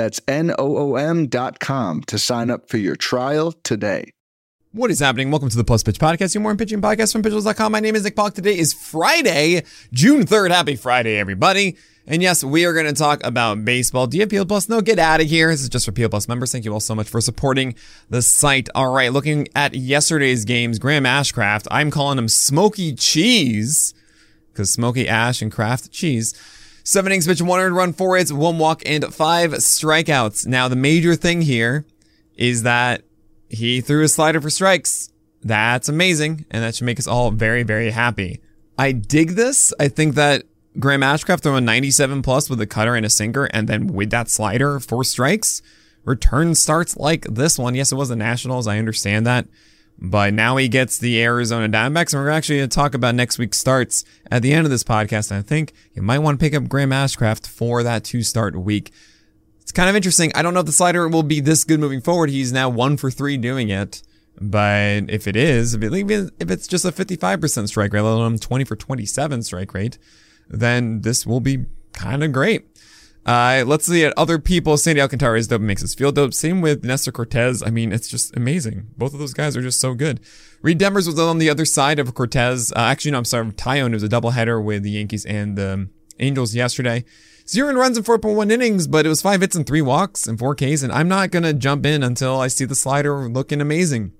That's N O O M.com to sign up for your trial today. What is happening? Welcome to the Plus Pitch Podcast, your more pitching podcast from pitchers.com. My name is Nick Pollack. Today is Friday, June 3rd. Happy Friday, everybody. And yes, we are going to talk about baseball. Do you have PL Plus? No, get out of here. This is just for PL Plus members. Thank you all so much for supporting the site. All right, looking at yesterday's games, Graham Ashcraft, I'm calling him Smoky Cheese because Smoky Ash and Kraft cheese. Seven innings pitch, one earned run, four hits, one walk, and five strikeouts. Now, the major thing here is that he threw a slider for strikes. That's amazing, and that should make us all very, very happy. I dig this. I think that Graham Ashcraft throwing 97 plus with a cutter and a sinker, and then with that slider for strikes, return starts like this one. Yes, it was the Nationals. I understand that. But now he gets the Arizona Diamondbacks, and we're actually going to talk about next week's starts at the end of this podcast. And I think you might want to pick up Graham Ashcraft for that two start week. It's kind of interesting. I don't know if the slider will be this good moving forward. He's now one for three doing it. But if it is, if, it, if it's just a 55% strike rate, let alone 20 for 27 strike rate, then this will be kind of great. Uh, let's see at other people. Sandy Alcantara is dope, makes us feel dope. Same with Nestor Cortes. I mean, it's just amazing. Both of those guys are just so good. Reid Detmers was on the other side of Cortes. Uh, actually, no, I'm sorry. Taillon was a doubleheader with the Yankees and the Angels yesterday. Zero runs in 4.1 innings, but it was five hits and three walks and four Ks. And I'm not going to jump in until I see the slider looking amazing.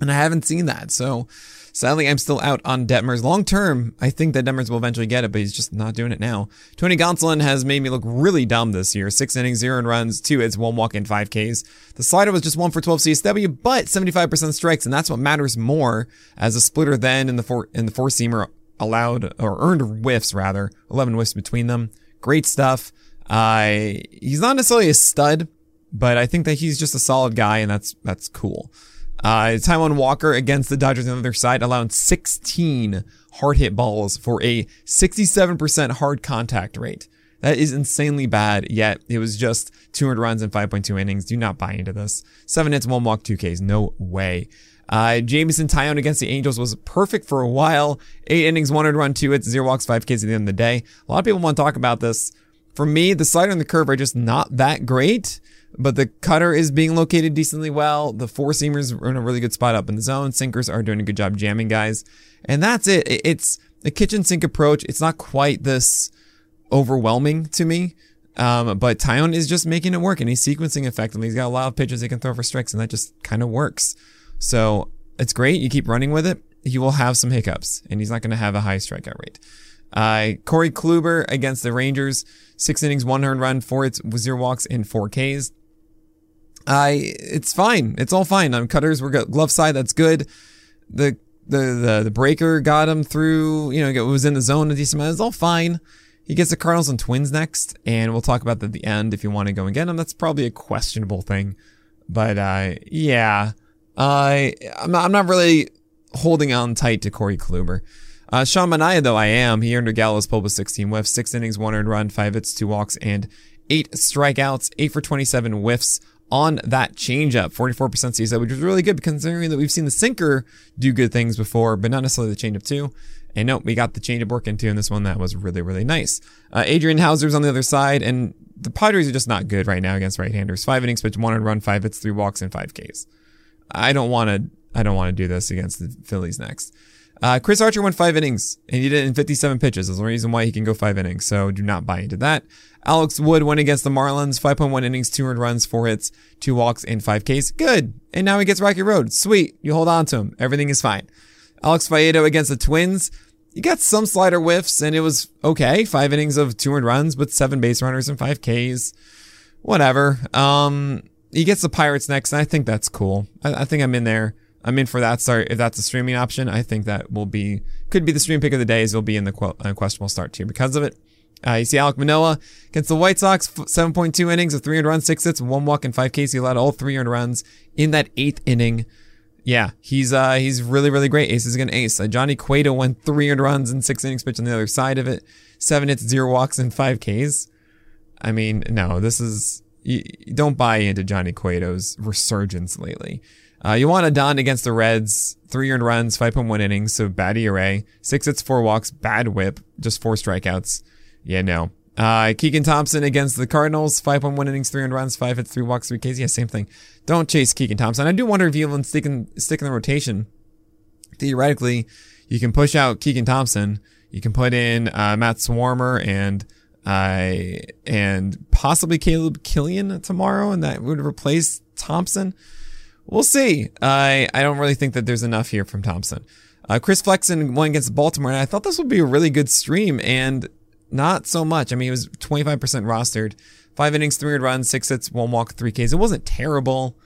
And I haven't seen that. So Sadly, I'm still out on Detmers. Long term, I think that Detmers will eventually get it, but he's just not doing it now. Tony Gonsolin has made me look really dumb this year. Six innings, zero runs, two hits, one walk, and five Ks. The slider was just one for 12 CSW, but 75% strikes, and that's what matters more as a splitter then in the four, in the four seamer allowed, or earned whiffs rather, 11 whiffs between them. Great stuff. Uh, he's not necessarily a stud, but I think that he's just a solid guy, and that's, that's cool. Uh, Taijuan Walker against the Dodgers on the other side, allowing 16 hard hit balls for a 67% hard contact rate. That is insanely bad, yet it was just 200 runs and 5.2 innings. Do not buy into this. Seven hits, one walk, two Ks. No way. Uh, Jameson Taillon against the Angels was perfect for a while. Eight innings, one run, two hits, zero walks, five Ks at the end of the day. A lot of people want to talk about this. For me, the slider and the curve are just not that great but the cutter is being located decently well. The four seamers are in a really good spot up in the zone. Sinkers are doing a good job jamming guys. And that's it. It's the kitchen sink approach. It's not quite this overwhelming to me. Um, but Taillon is just making it work and he's sequencing effectively. He's got a lot of pitches he can throw for strikes and that just kind of works. So it's great. You keep running with it. He will have some hiccups and he's not going to have a high strikeout rate. Uh, Corey Kluber against the Rangers, six innings, one earned run, four hits, zero walks, and four Ks. I it's fine. It's all fine. On cutters, we're got glove side. That's good. The the the, the breaker got him through. You know, it was in the zone a decent amount. It's all fine. He gets the Cardinals and Twins next, and we'll talk about that at the end if you want to go and get him. That's probably a questionable thing, but uh, yeah, I I'm I'm not really holding on tight to Corey Kluber. Uh, Sean Manaea, though, I am. He earned a Gallows pull with 16 whiffs, six innings, one earned run, five hits, two walks, and eight strikeouts, eight for 27 whiffs on that changeup, 44% CSW, which is really good considering that we've seen the sinker do good things before, but not necessarily the changeup too. And no, we got the changeup working too in this one. That was really, really nice. Uh, Adrian Houser's on the other side, and the Padres are just not good right now against right-handers. Five innings, pitched one run, five hits, three walks, and five Ks. I don't want to. I don't want to do this against the Phillies next. Uh, Chris Archer went five innings and he did it in 57 pitches. There's a reason why he can go five innings. So do not buy into that. Alex Wood went against the Marlins, 5.1 innings, 200 runs, four hits, two walks, and five Ks. Good. And now he gets Rocky Road. Sweet. You hold on to him. Everything is fine. Alex Faedo against the Twins. He got some slider whiffs and it was okay. Five innings of 200 runs, but seven base runners and five Ks. Whatever. Um, he gets the Pirates next, and I think that's cool. I, I think I'm in there. I'm in for that. Sorry, if that's a streaming option, I think that will be could be the stream pick of the day. Is will be in the uh, questionable start too because of it. Uh, you see Alek Manoah against the White Sox, 7.2 innings of 300 runs, six hits, one walk, and five Ks. He allowed all 300 runs in that eighth inning. Yeah, he's uh he's really really great. Ace is gonna ace. Uh, Johnny Cueto went 300 runs in six innings pitch on the other side of it, seven hits, zero walks, and five Ks. I mean, no, this is you don't buy into Johnny Cueto's resurgence lately. Uh, Joan Adon against the Reds, three earned runs, 5.1 innings, so bad ERA, six hits, four walks, bad whip, just four strikeouts. Yeah, no. Uh, Keegan Thompson against the Cardinals, 5.1 innings, three earned runs, five hits, three walks, three Ks. Yeah, same thing. Don't chase Keegan Thompson. I do wonder if you even stick in, stick in the rotation. Theoretically, you can push out Keegan Thompson. You can put in uh, Matt Swarmer and uh, and possibly Caleb Kilian tomorrow, and that would replace Thompson. We'll see. I I don't really think that there's enough here from Thompson. Uh, Chris Flexen won against Baltimore, and I thought this would be a really good stream, and not so much. I mean, it was 25% rostered, five innings, 300 runs, six hits, one walk, three Ks. It wasn't terrible,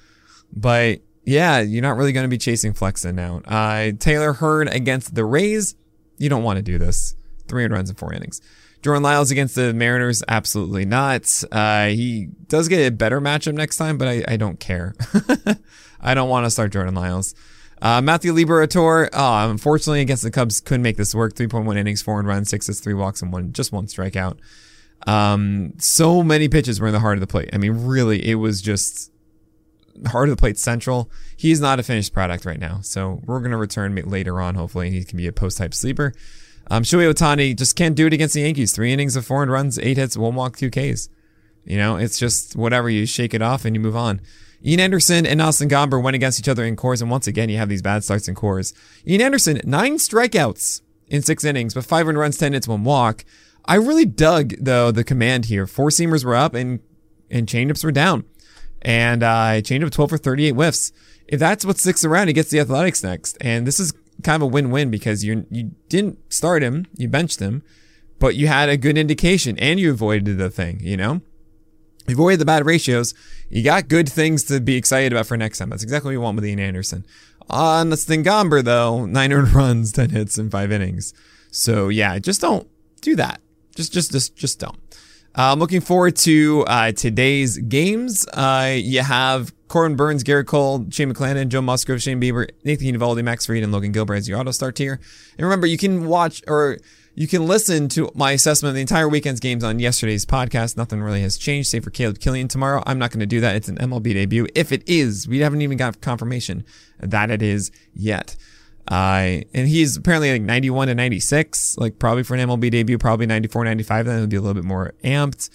but yeah, you're not really going to be chasing Flexen now. Uh, Taylor Hearn against the Rays. You don't want to do this. 300 runs in four innings. Jordan Lyles against the Mariners, absolutely not. Uh, he does get a better matchup next time, but I, I don't care. I don't want to start Jordan Lyles. Uh, Matthew Liberatore, oh, unfortunately against the Cubs, couldn't make this work. 3.1 innings, four and runs, six hits, three walks, and one, just one strikeout. Um, so many pitches were in the heart of the plate. I mean, really, it was just heart of the plate central. He's not a finished product right now. So we're going to return later on, hopefully, and he can be a post type sleeper. Um, Shohei Ohtani just can't do it against the Yankees. Three innings of four and runs, eight hits, one walk, two Ks. You know, it's just whatever. You shake it off and you move on. Ian Anderson and Austin Gomber went against each other in Coors, and once again, you have these bad starts in Coors. Ian Anderson, nine strikeouts in six innings, but five runs, ten hits, one walk. I really dug though the command here. Four seamers were up and and changeups were down, and I uh, changeup twelve for thirty eight whiffs. If that's what sticks around, he gets the Athletics next, and this is kind of a win-win because you you didn't start him, you benched him, but you had a good indication and you avoided the thing, you know? You avoided the bad ratios. You got good things to be excited about for next time. That's exactly what you want with Ian Anderson. On the Stingomber, though, nine earned runs, 10 hits and five innings. So yeah, just don't do that. Just, just, just, just don't. Uh, I'm looking forward to uh, today's games. Uh, you have Corbin Burnes, Gerrit Cole, Shane McClanahan, Joe Musgrove, Shane Bieber, Nathan Eovaldi, Max Fried, and Logan Gilbert as your auto start tier. And remember, you can watch or you can listen to my assessment of the entire weekend's games on yesterday's podcast. Nothing really has changed, save for Caleb Kilian tomorrow. I'm not going to do that. It's an MLB debut. If it is, we haven't even got confirmation that it is yet. Uh, and he's apparently like 91 to 96, like probably for an MLB debut, probably 94, 95. Then it'll be a little bit more amped.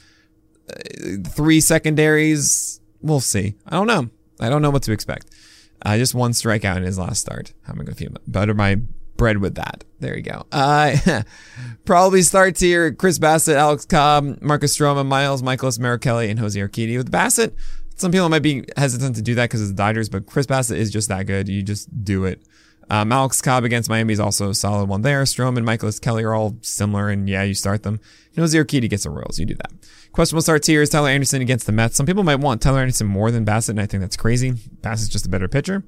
Uh, three secondaries, we'll see. I don't know. I don't know what to expect. Uh, just one strikeout in his last start. How am I going to feel? Butter my bread with that. There you go. Uh, probably starts here. Chris Bassitt, Alex Cobb, Marcus Stroman, Miles, Mikolas Kelly, and Jose Urquidy. With Bassitt, some people might be hesitant to do that because it's the Dodgers, but Chris Bassitt is just that good. You just do it. Um, Alex Cobb against Miami is also a solid one there. Stroman and Mikolas Kelly are all similar, and yeah, you start them. You know, Urquidy gets the Royals. You do that. Questionable starts here is Tyler Anderson against the Mets. Some people might want Tyler Anderson more than Bassitt, and I think that's crazy. Bassitt's just a better pitcher.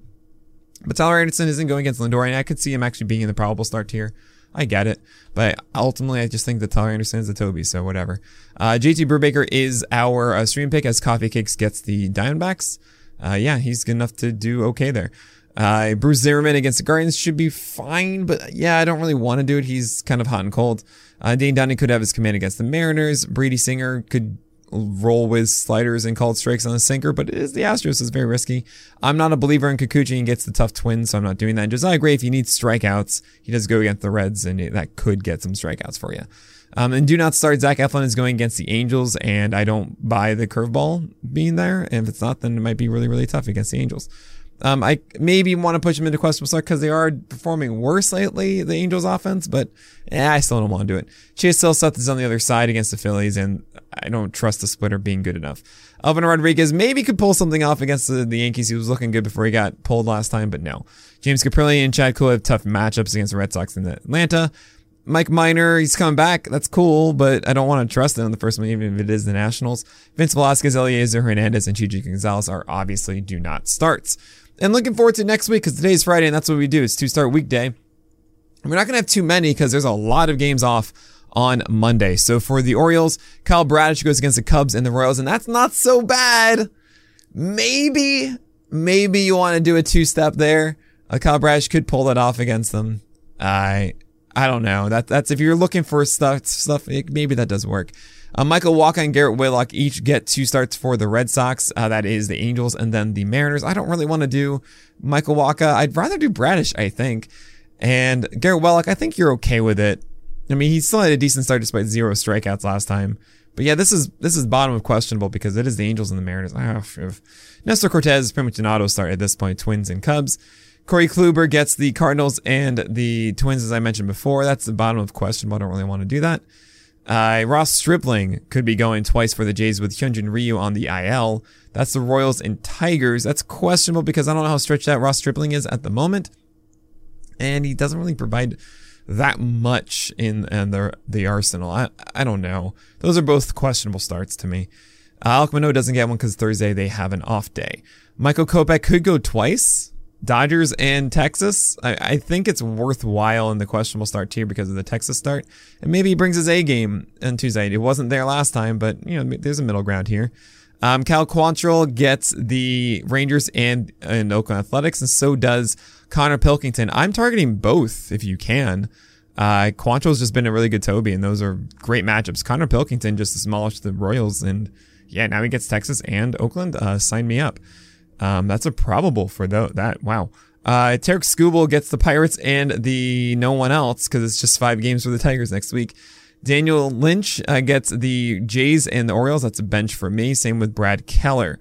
But Tyler Anderson isn't going against Lindor, and I could see him actually being in the probable start tier. I get it. But ultimately, I just think that Tyler Anderson is a Toby, so whatever. Uh, JT Brubaker is our uh, stream pick as Coffee Cakes gets the Diamondbacks. Uh, yeah, he's good enough to do okay there. Uh, Bruce Zimmermann against the Guardians should be fine, but yeah, I don't really want to do it. He's kind of hot and cold. Uh, Dane Dunning could have his command against the Mariners. Brady Singer could roll with sliders and called strikes on the sinker, but it is the Astros is very risky. I'm not a believer in Kikuchi and gets the tough twins, so I'm not doing that. Josiah Gray, if you need strikeouts, he does go against the Reds, and that could get some strikeouts for you. Um, and do not start. Zach Eflin is going against the Angels, and I don't buy the curveball being there. And if it's not, then it might be really, really tough against the Angels. Um, I maybe want to push them into questionable start because they are performing worse lately, the Angels offense, but yeah, I still don't want to do it. Chase Silseth is on the other side against the Phillies, and I don't trust the splitter being good enough. Elvin Rodriguez maybe could pull something off against the, the, Yankees. He was looking good before he got pulled last time, but no. James Kaprielian and Chad Kuhl have tough matchups against the Red Sox in Atlanta. Mike Minor, he's coming back. That's cool, but I don't want to trust him in the first one, even if it is the Nationals. Vince Velasquez, Elieser Hernandez, and Chichi Gonzalez are obviously do not starts. And looking forward to next week because today's Friday and that's what we do. It's two start weekday. We're not going to have too many because there's a lot of games off on Monday. So for the Orioles, Kyle Bradish goes against the Cubs and the Royals, and that's not so bad. Maybe, maybe you want to do a two step there. Uh, Kyle Bradish could pull that off against them. I, I don't know. That that's if you're looking for stuff, stuff maybe that does work. Uh, Michael Wacha and Garrett Whitlock each get two starts for the Red Sox. Uh, that is the Angels and then the Mariners. I don't really want to do Michael Wacha. I'd rather do Bradish, I think. And Garrett Whitlock, I think you're okay with it. I mean, he still had a decent start despite zero strikeouts last time. But yeah, this is this is bottom of questionable because it is the Angels and the Mariners. Oh, Nestor Cortes is pretty much an auto start at this point. Twins and Cubs. Corey Kluber gets the Cardinals and the Twins, as I mentioned before. That's the bottom of questionable. I don't really want to do that. Uh, Ross Stripling could be going twice for the Jays with Hyunjin Ryu on the IL. That's the Royals and Tigers. That's questionable because I don't know how stretched out Ross Stripling is at the moment. And he doesn't really provide that much in, and the, the arsenal. I, I don't know. Those are both questionable starts to me. Uh, Alek Manoah doesn't get one because Thursday they have an off day. Michael Kopech could go twice. Dodgers and Texas. I, I, think it's worthwhile in the questionable start tier because of the Texas start. And maybe he brings his A game on Tuesday. It wasn't there last time, but you know, there's a middle ground here. Um, Cal Quantrill gets the Rangers and, and Oakland Athletics, and so does Konnor Pilkington. I'm targeting both if you can. Uh, Quantrill's just been a really good Toby, and those are great matchups. Konnor Pilkington just demolished the Royals, and yeah, now he gets Texas and Oakland. Uh, sign me up. Um, that's a probable for that. Wow. Uh, Tarik Skubal gets the Pirates and the no one else because it's just five games for the Tigers next week. Daniel Lynch uh, gets the Jays and the Orioles. That's a bench for me. Same with Brad Keller.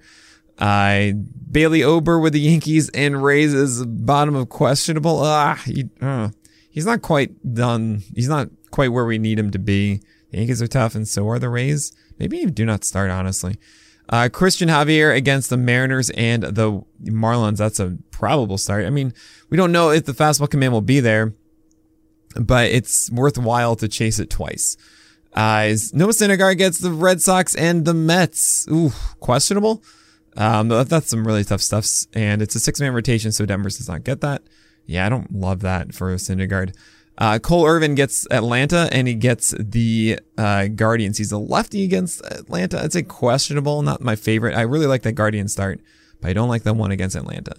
Uh, Bailey Ober with the Yankees and Rays is bottom of questionable. Ah, he, uh, he's not quite done. He's not quite where we need him to be. The Yankees are tough, and so are the Rays. Maybe do not start, honestly. Uh, Cristian Javier against the Mariners and the Marlins. That's a probable start. I mean, we don't know if the fastball command will be there, but it's worthwhile to chase it twice. Uh, Noah Syndergaard gets the Red Sox and the Mets. Ooh, questionable. Um, that's some really tough stuffs, and it's a six-man rotation, so Denver does not get that. Yeah, I don't love that for Syndergaard. Uh, Cole Irvin gets Atlanta and he gets the uh, Guardians. He's a lefty against Atlanta. I'd say questionable, not my favorite. I really like that Guardian start, but I don't like the one against Atlanta.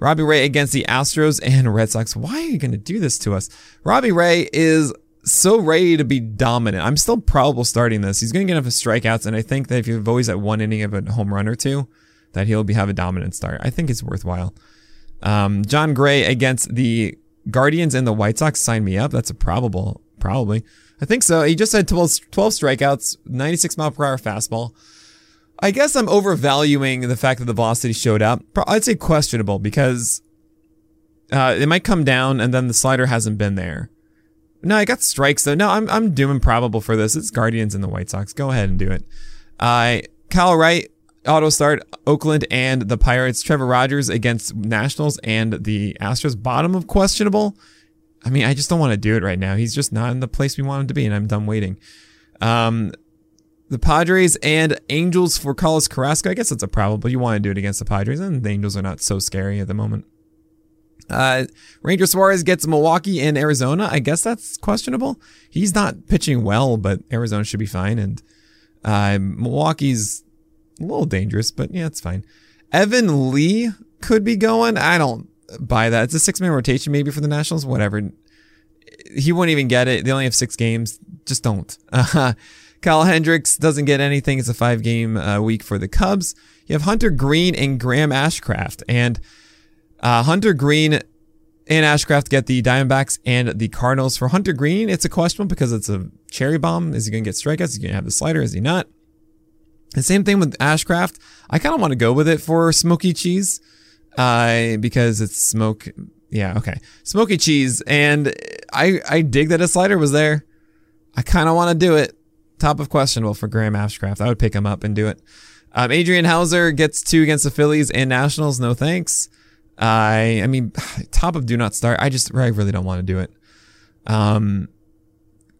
Robbie Ray against the Astros and Red Sox. Why are you going to do this to us? Robbie Ray is so ready to be dominant. I'm still probable starting this. He's going to get enough strikeouts, and I think that if you've always at one inning of a home run or two, that he'll be have a dominant start. I think it's worthwhile. Um, Jon Gray against the Guardians and the White Sox sign me up. That's a probable, probably. I think so. He just had 12, 12 strikeouts, 96 mile per hour fastball. I guess I'm overvaluing the fact that the velocity showed up. I'd say questionable because uh, it might come down and then the slider hasn't been there. No, I got strikes though. No, I'm I'm doing probable for this. It's Guardians and the White Sox. Go ahead and do it. Uh, Kyle Wright auto start Oakland and the Pirates. Trevor Rogers against Nationals and the Astros. Bottom of questionable. I mean, I just don't want to do it right now. He's just not in the place we want him to be, and I'm done waiting. Um, the Padres and Angels for Carlos Carrasco. I guess that's a probable. You want to do it against the Padres, and the Angels are not so scary at the moment. Uh, Ranger Suarez gets Milwaukee and Arizona. I guess that's questionable. He's not pitching well, but Arizona should be fine. And uh, Milwaukee's a little dangerous, but yeah, it's fine. Evan Lee could be going. I don't buy that. It's a six man rotation maybe for the Nationals. Whatever. He won't even get it. They only have six games. Just don't. Uh, Kyle Hendricks doesn't get anything. It's a five game uh, week for the Cubs. You have Hunter Greene and Graham Ashcraft. And uh, Hunter Greene and Ashcraft get the Diamondbacks and the Cardinals. For Hunter Greene, it's a question because it's a cherry bomb. Is he going to get strikeouts? Is he going to have the slider? Is he not? The same thing with Ashcraft. I kind of want to go with it for smoky cheese, uh, because it's smoke. Yeah, okay, smoky cheese, and I I dig that a slider was there. I kind of want to do it. Top of questionable for Graham Ashcraft. I would pick him up and do it. Um, Adrian Houser gets two against the Phillies and Nationals. No thanks. I I mean, top of do not start. I just I really don't want to do it. Um,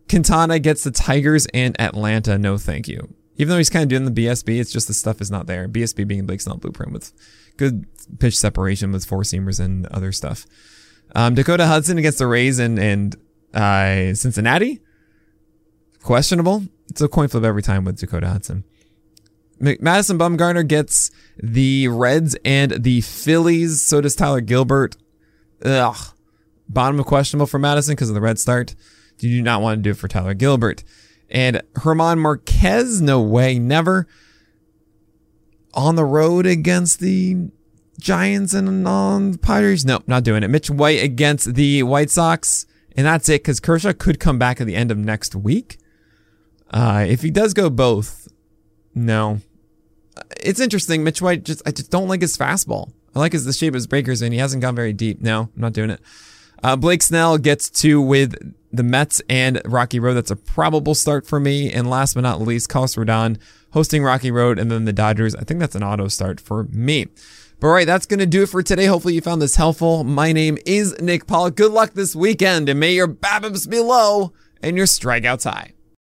Quintana gets the Tigers and Atlanta. No, thank you even though he's kind of doing the BSB, it's just the stuff is not there. BSB being Blake Snell blueprint with good pitch separation with four seamers and other stuff. Um, Dakota Hudson against the Rays and, and uh, Cincinnati. Questionable. It's a coin flip every time with Dakota Hudson. Madison Bumgarner gets the Reds and the Phillies. So does Tyler Gilbert. Ugh. Bottom of questionable for Madison because of the red start. You do not want to do it for Tyler Gilbert. And German Marquez, no way, never. On the road against the Giants and on the Pirates, no, not doing it. Mitch White against the White Sox. And that's it because Kershaw could come back at the end of next week. Uh, if he does go both, no. It's interesting. Mitch White just I just don't like his fastball. I like his the shape of his breakers and he hasn't gone very deep. No, I'm not doing it. Uh, Blake Snell gets two with the Mets and Rocky Road. That's a probable start for me. And last but not least, Carlos Rodon hosting Rocky Road and then the Dodgers. I think that's an auto start for me. But all right, that's going to do it for today. Hopefully you found this helpful. My name is Nick Paul. Good luck this weekend and may your BABIPs be low and your strikeouts high.